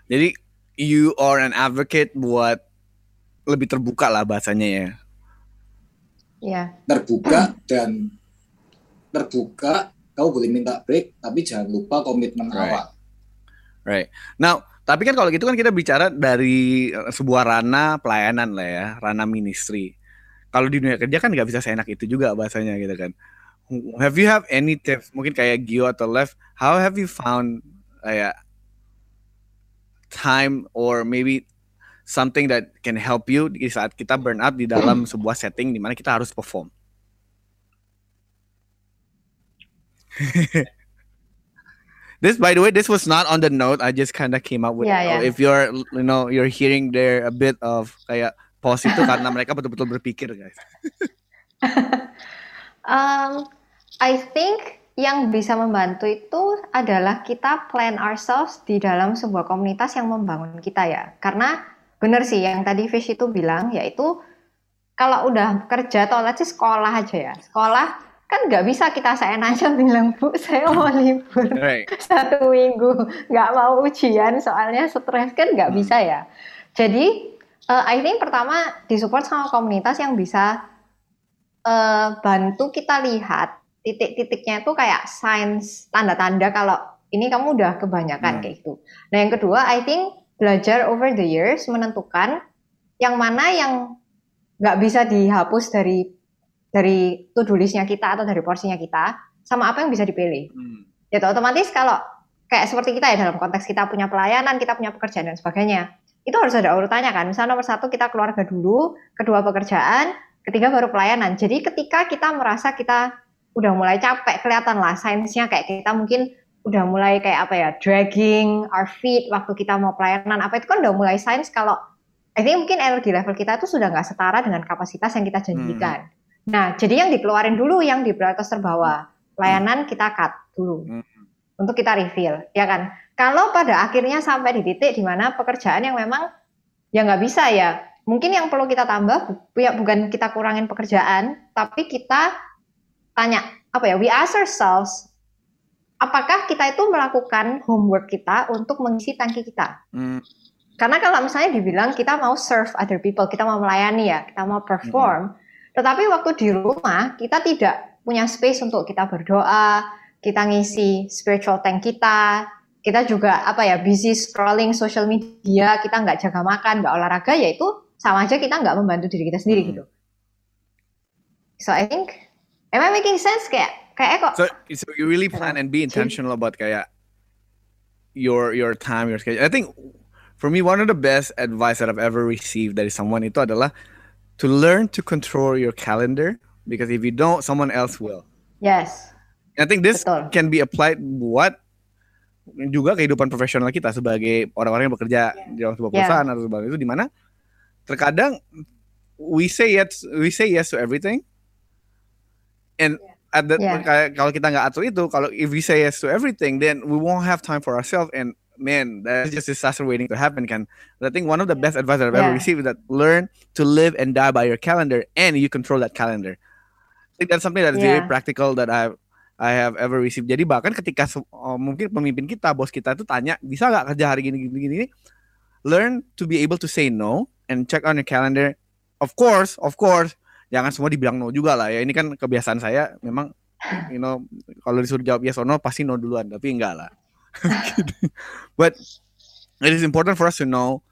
Jadi you are an advocate buat lebih terbuka lah bahasanya ya.
Ya.
terbuka dan terbuka kau boleh minta break tapi jangan lupa komitmen
Right.
awal
Right. Now, tapi kan kalau gitu kan kita bicara dari eh, sebuah ranah pelayanan lah ya, ranah ministry. Kalau di dunia kerja kan nggak bisa seenak itu juga bahasanya gitu kan. Have you have any tips? Mungkin kayak Gio atau Lev, how have you found kayak time or maybe something that can help you di saat kita burn out di dalam sebuah setting di mana kita harus perform? This, by the way, this was not on the note. I just kind of came up with.
Yeah,
it.
yeah.
If you're, you know, you're hearing there a bit of kayak pause itu karena mereka betul-betul berpikir, guys.
Um, I think yang bisa membantu itu adalah kita plan ourselves di dalam sebuah komunitas yang membangun kita ya. Karena benar sih yang tadi Fish itu bilang, yaitu kalau udah kerja atau let's sekolah aja ya. Sekolah kan nggak bisa kita seenaknya bilang, Bu, saya mau libur
Right.
satu minggu nggak mau ujian soalnya stres kan nggak bisa ya. Jadi eh, I think pertama disupport sama komunitas yang bisa eh, bantu kita lihat titik-titiknya itu kayak signs tanda-tanda kalau ini kamu udah kebanyakan
Hmm.
kayak gitu. Nah yang kedua I think belajar over the years menentukan yang mana yang nggak bisa dihapus dari dari to-do list-nya kita atau dari porsinya kita sama apa yang bisa dipilih.
Hmm.
gitu otomatis kalau kayak seperti kita ya dalam konteks kita punya pelayanan kita punya pekerjaan dan sebagainya itu harus ada urutannya kan. Misalnya nomor satu kita keluarga dulu kedua pekerjaan ketiga baru pelayanan. Jadi ketika kita merasa kita udah mulai capek kelihatan lah sainsnya kayak kita mungkin udah mulai kayak apa ya dragging our feet waktu kita mau pelayanan apa itu kan udah mulai sains kalau I think mungkin energi level kita itu sudah nggak setara dengan kapasitas yang kita janjikan nah jadi yang dikeluarin dulu yang di prioritas terbawah pelayanan kita cut dulu
Hmm.
untuk kita refill, ya kan? Kalau pada akhirnya sampai di titik di mana pekerjaan yang memang ya nggak bisa ya, mungkin yang perlu kita tambah bu- ya bukan kita kurangin pekerjaan, tapi kita tanya apa ya? We ask ourselves, apakah kita itu melakukan homework kita untuk mengisi tangki kita?
Hmm.
Karena kalau misalnya dibilang kita mau serve other people, kita mau melayani ya, kita mau perform, tetapi waktu di rumah kita tidak punya space untuk kita berdoa, kita ngisi spiritual tank kita, kita juga apa ya busy scrolling social media, kita nggak jaga makan, nggak olahraga, ya itu sama aja kita nggak membantu diri kita sendiri
Hmm.
gitu. So I think, am I making sense kayak kayak kok
So, so you really plan and be intentional about kayak your your time, your schedule. I think for me one of the best advice that I've ever received dari someone itu adalah to learn to control your calendar because if you don't, someone else will.
yes,
I think this
Betul.
can be applied buat juga kehidupan profesional kita sebagai orang-orang yang bekerja di dalam sebuah
Yeah.
perusahaan atau sebagainya itu di mana terkadang we say yes we say yes to everything and at the,
Yeah.
kalau kita nggak atur itu kalau if we say yes to everything then we won't have time for ourselves and man that's just disaster waiting to happen kan I think one of the best advice that I've ever
Yeah.
received is that learn to live and die by your calendar and you control that calendar I think that's something that's very
Yeah.
practical that I've I have ever received. Jadi bahkan ketika uh, mungkin pemimpin kita, bos kita itu tanya, bisa nggak kerja hari gini gini gini? Learn to be able to say no and check on your calendar. Of course, of course, jangan semua dibilang no juga lah ya. Ini kan kebiasaan saya, memang, you know, kalau disuruh jawab yes or no pasti no duluan, tapi enggak lah. But it is important for us to know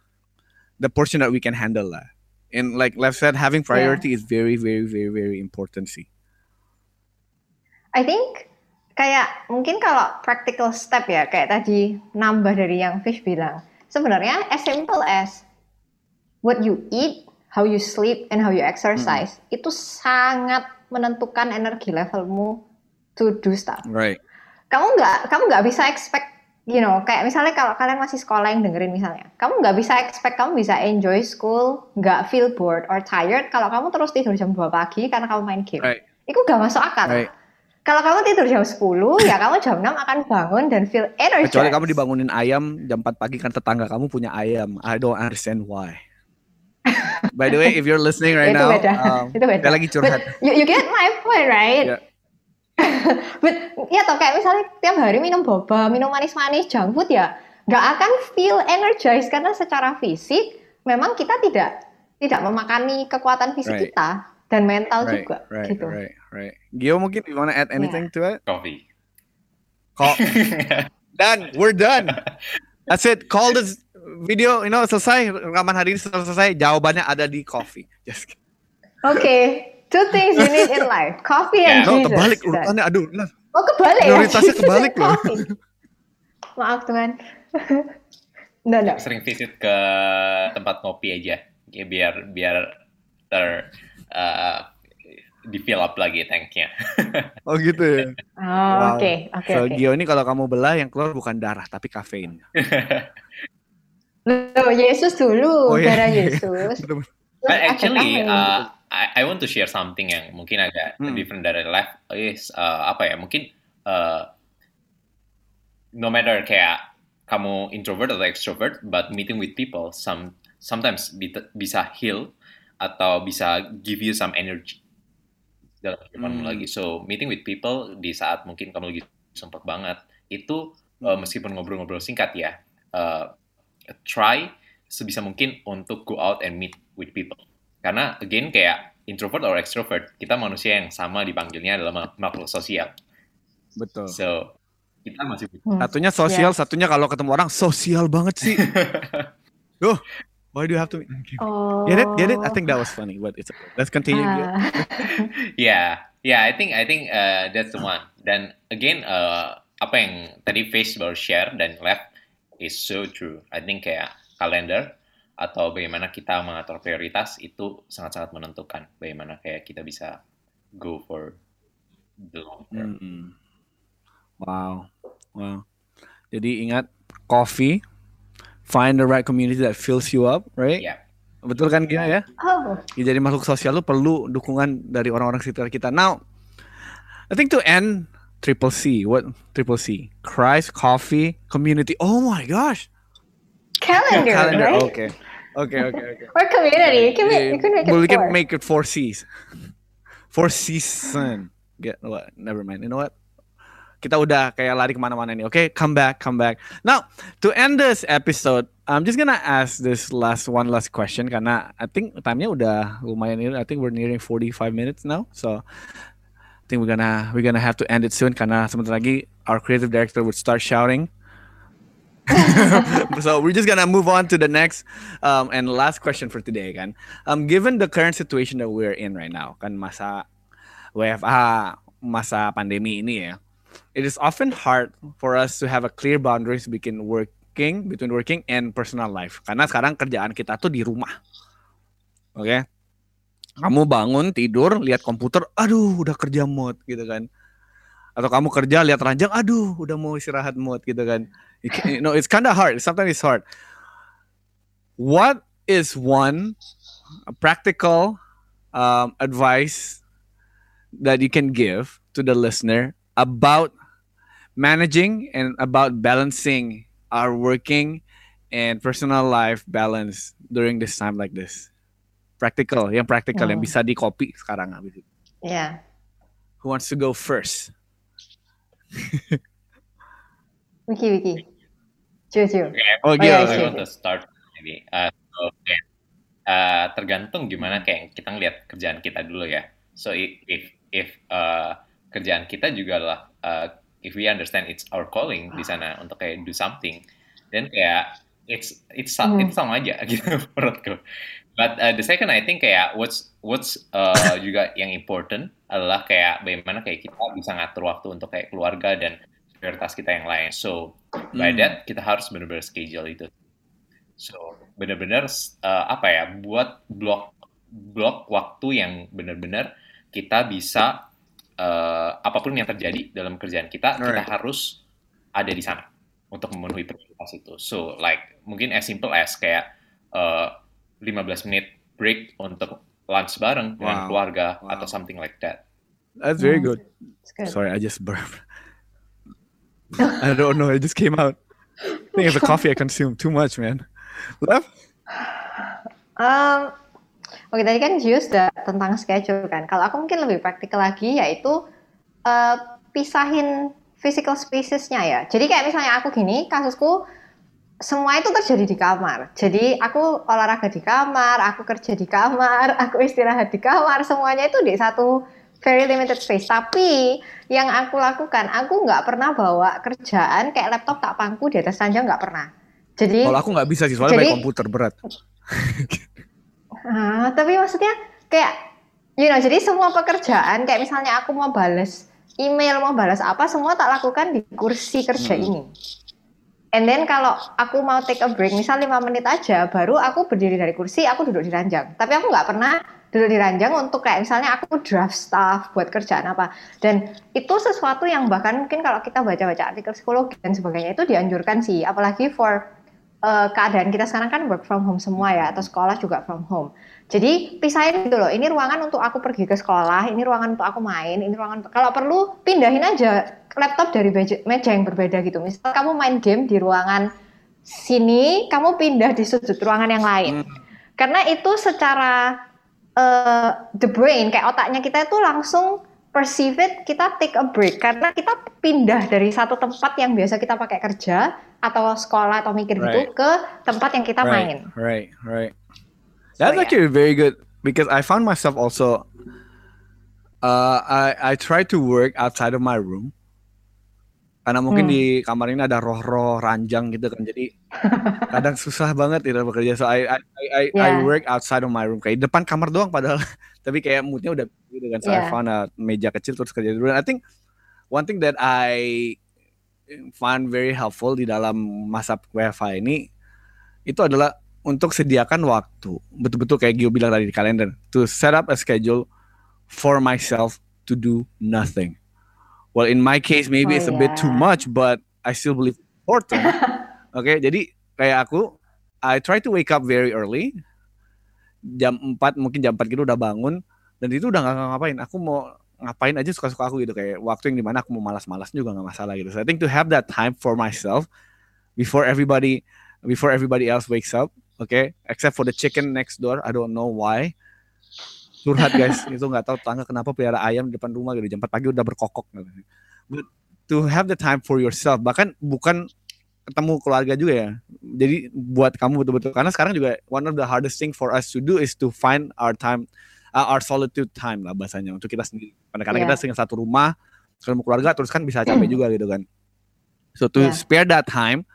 the portion that we can handle lah. And like Lev said, having priority is very, very, very, very important sih.
I think kayak mungkin kalau practical step ya kayak tadi nambah dari yang Fish bilang sebenarnya as simple as what you eat, how you sleep, and how you exercise itu sangat menentukan energi levelmu to do stuff.
Right.
Kamu nggak kamu nggak bisa expect you know kayak misalnya kalau kalian masih sekolah yang dengerin misalnya kamu nggak bisa expect kamu bisa enjoy school nggak feel bored or tired kalau kamu terus tidur jam 2 pagi karena kamu main game
Right.
itu nggak masuk akal
Right.
kalau kamu tidur jam 10, ya kamu jam 6 akan bangun dan feel energized.
Kecuali kamu dibangunin ayam jam 4 pagi kan tetangga kamu punya ayam. I don't understand why. By the way, if you're listening right
Itu
now,
beda.
um,
Itu beda.
lagi
But
curhat.
you, you get my point, right?
Yeah.
But ya toh kayak misalnya tiap hari minum boba, minum manis-manis, junk food ya nggak akan feel energized karena secara fisik memang kita tidak tidak memakani kekuatan fisik
Right.
kita dan mental
Right,
juga
right,
gitu.
right, right. Gio mungkin you wanna add anything to it?
Coffee.
Call. done. We're done. That's it. Call this video. You know selesai rekaman hari ini selesai. Jawabannya ada di coffee. Just.
Oke, two things you need in life, coffee and
No,
Jesus.
terbalik
Dan-
urutannya. Aduh, nah.
Oh kebalik ya?
Prioritasnya kebalik loh.
coffee. Maaf Tuhan. no, no.
Sering visit ke tempat ngopi aja, ya, biar biar ter uh, di fill up lagi tanknya.
Oh gitu ya.
Oh,
Wow.
Oke, oke,
So. Gio ini kalau kamu belah yang keluar bukan darah tapi kafein.
Loh, Yesus dulu,
Oh, iya.
darah Yesus.
Betul-betul.
Terus
But actually, uh, I, I want to share something yang mungkin agak
Hmm.
different dari life is uh, apa ya? Mungkin uh, no matter kayak kamu introvert atau extrovert, but meeting with people some sometimes bi- bisa heal atau bisa give you some energy dalam kehidupanmu
Hmm.
lagi. So meeting with people di saat mungkin kamu lagi sumpah banget itu uh, meskipun ngobrol-ngobrol singkat ya, uh, try sebisa mungkin untuk go out and meet with people. Karena again kayak introvert or extrovert, kita manusia yang sama dipanggilnya adalah ma- makhluk sosial.
Betul.
So kita masih.
Hmm.
Satunya sosial, satunya kalau ketemu orang sosial banget sih. Duh, why do you have to?
Oh.
Get it? Get it? I think that was funny, but it's okay. Let's continue.
Ah.
Yeah, yeah, I think I think uh, that's the one. Dan again, uh, apa yang tadi Face baru share dan left is so true. I think kayak kalender atau bagaimana kita mengatur prioritas itu sangat-sangat menentukan bagaimana kayak kita bisa go for the long term.
Mm-mm. Wow, wow. Jadi ingat coffee, find the right community that fills you up, right?
Yeah.
Betul kan Gio ya?
Oh,
Ya, jadi makhluk sosial lu perlu dukungan dari orang-orang sekitar kita. Now, I think to end triple C, what triple C? Christ, coffee, community. Oh my gosh,
calendar,
calendar.
right?
Okay, okay, okay, okay.
Or community. You can, make,
Yeah,
you can make it
well, we
four.
can make it four C's. Four season. Get what? Never mind. You know what? Kita udah kayak lari ke mana-mana nih. Okay, come back, come back. Now, to end this episode, I'm just gonna ask this last one last question karena I think time-nya udah lumayan. I think we're nearing 45 minutes now. So I think we're gonna we're gonna have to end it soon karena sebentar lagi our creative director would start shouting. so we're just gonna move on to the next um, and last question for today kan. Um, given the current situation that we're in right now kan masa WFH masa pandemi ini ya, it is often hard for us to have a clear boundaries between working between working and personal life karena sekarang kerjaan kita tuh di rumah. Oke. Kamu bangun tidur lihat komputer, aduh udah kerja mode gitu kan. atau kamu kerja lihat ranjang aduh udah mau istirahat mood gitu kan you, can, you know it's kind of hard sometimes it's hard what is one practical um, advice that you can give to the listener about managing and about balancing our working and personal life balance during this time like this practical yang practical yang
Hmm.
bisa di copy sekarang habis itu.
Yeah.
who wants to go first
Wiki, Wiki. Jojo.
Okay,
oh
Oh, iya,
gitu
I
iya.
want to start maybe. Uh, so, kayak, uh, tergantung gimana kayak kita ngeliat kerjaan kita dulu ya. So if if uh, kerjaan kita juga lah, uh, if we understand it's our calling di sana untuk kayak do something, then kayak it's it's
Hmm.
it's sama aja gitu menurutku. But uh, the second I think kayak what's what's uh, juga yang important adalah kayak bagaimana kayak kita bisa ngatur waktu untuk kayak keluarga dan prioritas kita yang lain. So by
Hmm.
that kita harus benar-benar schedule itu. So benar-benar uh, apa ya buat blok blok waktu yang benar-benar kita bisa uh, apa pun yang terjadi dalam kerjaan kita kita
Alright.
harus ada di sana untuk memenuhi prioritas itu. So like mungkin as simple as kayak uh, 15 menit break untuk lunch bareng dengan
Wow.
keluarga
Wow.
atau something like that.
that's very good
It's good.
sorry I just burped I don't know it just came out I think it's the coffee I consumed too much man left
Um, oke tadi kan Jius udah tentang schedule kan. Kalau aku mungkin lebih praktikal lagi yaitu eh, pisahin physical spacesnya ya. Jadi kayak misalnya aku gini, kasusku semua itu terjadi di kamar. Jadi aku olahraga di kamar, aku kerja di kamar, aku istirahat di kamar, semuanya itu di satu very limited space. Tapi yang aku lakukan, aku nggak pernah bawa kerjaan kayak laptop tak pangku di atas ranjang nggak pernah. Jadi
kalau aku nggak bisa sih soalnya
Jadi-
komputer berat
Ah, tapi maksudnya kayak you know, jadi semua pekerjaan kayak misalnya aku mau balas email, mau balas apa semua tak lakukan di kursi kerja
Hmm.
ini. And then kalau aku mau take a break, misal 5 menit aja, baru aku berdiri dari kursi, aku duduk di ranjang. Tapi aku nggak pernah duduk di ranjang untuk kayak misalnya aku draft stuff buat kerjaan apa. Dan itu sesuatu yang bahkan mungkin kalau kita baca-baca artikel psikologi dan sebagainya itu dianjurkan sih, apalagi for eh, keadaan kita sekarang kan work from home semua ya, atau sekolah juga from home. Jadi pisahin gitu loh, ini ruangan untuk aku pergi ke sekolah, ini ruangan untuk aku main, ini ruangan untuk, kalau perlu pindahin aja laptop dari meja, meja yang berbeda gitu. Misal kamu main game di ruangan sini, kamu pindah di sudut ruangan yang lain. Karena itu secara eh, the brain, kayak otaknya kita itu langsung perceive it, kita take a break. Karena kita pindah dari satu tempat yang biasa kita pakai kerja, atau sekolah, atau mikir gitu,
Right.
ke tempat yang kita
right
main.
right right
So,
That's
yeah.
actually very good because I found myself also. Uh, I I try to work outside of my room. Karena mungkin
Hmm.
di kamar ini ada roh-roh ranjang gitu kan, jadi kadang susah banget tidak bekerja. So I I I, I, I
Yeah.
work outside of my room kayak depan kamar doang padahal, tapi kayak moodnya udah gitu kan. So I
Yeah.
found a meja kecil terus kerja dulu. I think one thing that I find very helpful di dalam masa WFH ini itu adalah untuk sediakan waktu betul-betul kayak Gio bilang tadi di kalender to set up a schedule for myself to do nothing. Well, in my case maybe
Oh,
it's a bit too much, but I still believe important. Oke, jadi kayak aku, I try to wake up very early. Jam 4 mungkin jam 4 gitu udah bangun dan itu udah nggak ngapain. Aku mau ngapain aja suka-suka aku gitu kayak waktu yang di mana aku mau malas-malas juga nggak masalah gitu. So I think to have that time for myself before everybody before everybody else wakes up, okay? Except for the chicken next door, I don't know why. Curhat guys, itu nggak tahu tetangga kenapa pelihara ayam di depan rumah gitu jam 4 pagi udah berkokok. But to have the time for yourself, bahkan bukan ketemu keluarga juga ya. Jadi buat kamu betul-betul karena sekarang juga one of the hardest thing for us to do is to find our time uh, our solitude time lah bahasanya untuk kita sendiri. Kadang-kadang
Yeah.
kita tinggal satu rumah, ketemu keluarga terus kan bisa capek juga gitu kan. So to
Yeah.
spare that time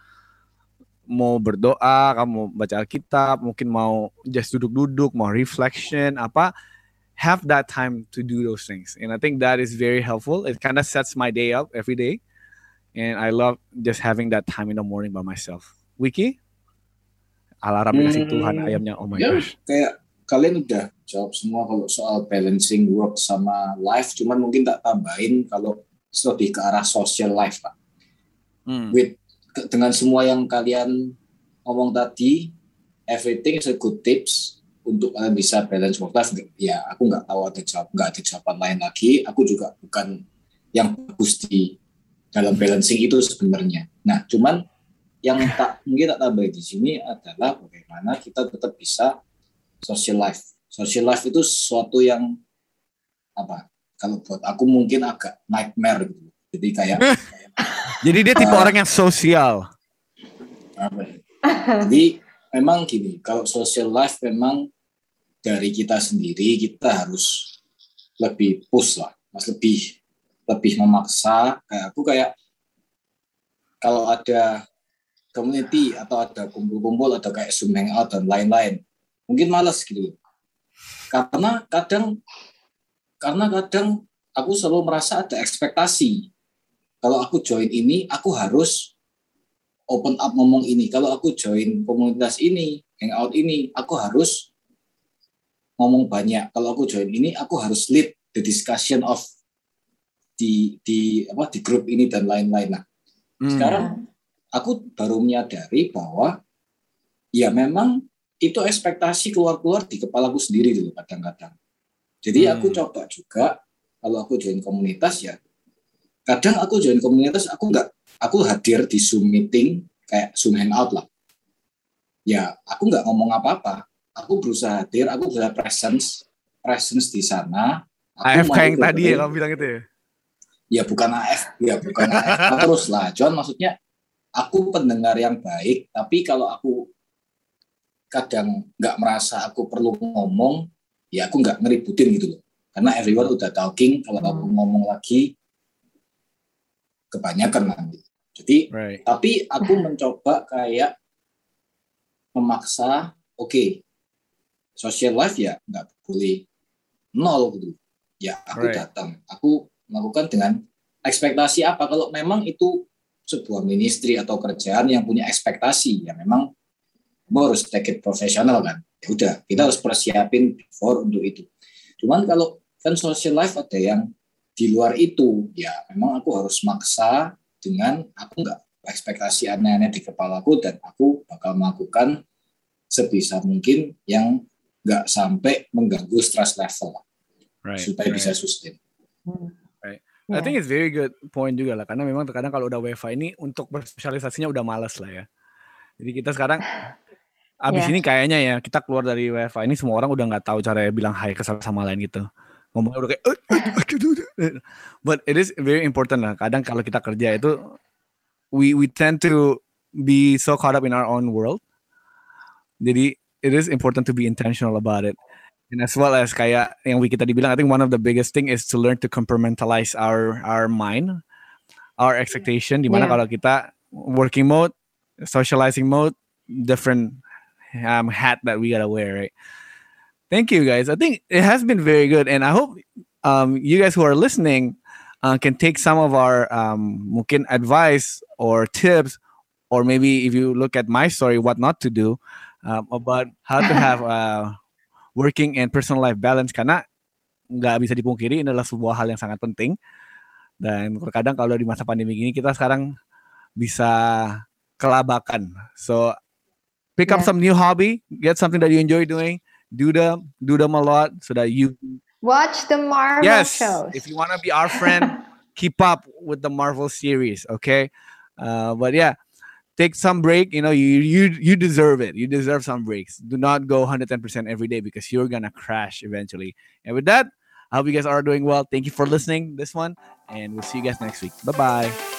mau berdoa, kamu baca Alkitab, mungkin mau just duduk-duduk, mau reflection apa have that time to do those things. And I think that is very helpful. It kind of sets my day up every day. And I love just having that time in the morning by myself. Wiki? Alarm dikasih
Hmm.
Tuhan ayamnya. Oh my
Ya,
gosh.
kayak kalian udah jawab semua kalau soal balancing work sama life, cuman mungkin tak tambahin kalau lebih ke arah social life pak.
Hmm.
With dengan semua yang kalian ngomong tadi, everything is a good tips untuk kalian bisa balance work life. Ya, aku nggak tahu ada jawab nggak ada jawaban lain lagi. Aku juga bukan yang bagus di dalam balancing itu sebenarnya. Nah, cuman yang tak mungkin tak tambah di sini adalah bagaimana kita tetap bisa social life. Social life itu sesuatu yang apa? Kalau buat aku mungkin agak nightmare gitu. Jadi kayak
Jadi dia tipe
Ah.
orang yang sosial.
apa ya? Jadi memang gini, kalau social life memang dari kita sendiri kita harus lebih push lah, mas lebih lebih memaksa. Kayak aku kayak kalau ada community atau ada kumpul-kumpul atau kayak Zoom hangout dan lain-lain, mungkin malas gitu. Karena kadang karena kadang aku selalu merasa ada ekspektasi. Kalau aku join ini, aku harus open up ngomong ini. Kalau aku join komunitas ini, hangout ini, aku harus ngomong banyak. Kalau aku join ini, aku harus lead the discussion of di di apa di grup ini dan lain-lain. Nah,
Hmm.
sekarang aku baru menyadari bahwa ya memang itu ekspektasi keluar-keluar di kepalaku sendiri dulu kadang-kadang. Jadi aku
Hmm.
coba juga kalau aku join komunitas ya kadang aku join komunitas aku nggak aku hadir di Zoom meeting kayak Zoom hangout lah. Ya aku nggak ngomong apa-apa. Aku berusaha hadir, aku berusaha presence, presence di sana. Aku
AFK yang tadi ya kamu bilang itu ya.
ya bukan AF ya bukan AF terus lah John maksudnya aku pendengar yang baik tapi kalau aku kadang nggak merasa aku perlu ngomong ya aku nggak ngeributin gitu loh karena everyone udah talking kalau aku ngomong lagi kebanyakan nanti jadi
Right.
tapi aku mencoba kayak memaksa oke social life ya nggak boleh nol gitu. Ya aku
Right.
datang. Aku melakukan dengan ekspektasi apa? Kalau memang itu sebuah ministry atau kerjaan yang punya ekspektasi ya memang kamu harus take it profesional kan. Ya udah kita harus persiapin before untuk itu. Cuman kalau kan social life ada yang di luar itu ya memang aku harus maksa dengan aku nggak ekspektasi aneh-aneh di kepalaku dan aku bakal melakukan sebisa mungkin yang nggak sampai mengganggu stress level
Right.
supaya
right.
bisa sustain.
I think it's very good point juga lah karena memang terkadang kalau udah WiFi ini untuk bersosialisasinya udah males lah ya. Jadi kita sekarang abis
Yeah.
ini kayaknya ya kita keluar dari WiFi ini semua orang udah nggak tahu cara bilang hai ke satu sama lain gitu. Ngomongnya udah kayak "Eh, eh, aduh." but it is very important lah. Kadang kalau kita kerja itu we we tend to be so caught up in our own world. Jadi it is important to be intentional about it. And as well as kayak yang Wiki tadi bilang, I think one of the biggest thing is to learn to compartmentalize our our mind, our expectation. Dimana
Yeah.
kalau kita working mode, socializing mode, different um, hat that we gotta wear, right? Thank you guys. I think it has been very good, and I hope um, you guys who are listening uh, can take some of our um, mungkin advice or tips, or maybe if you look at my story, what not to do um, about how to have uh, working and personal life balance karena nggak bisa dipungkiri ini adalah sebuah hal yang sangat penting dan terkadang kalau di masa pandemi gini kita sekarang bisa kelabakan so pick up
Yeah.
some new hobby get something that you enjoy doing do them do them a lot so that you
Watch the Marvel
yes
shows.
if you want to be our friend keep up with the marvel series okay uh, but yeah take some break you know you you you deserve it. You deserve some breaks. Do not go 110% every day because you're gonna crash eventually. And with that i hope you guys are doing well. Thank you for listening this one and we'll see you guys next week. Bye bye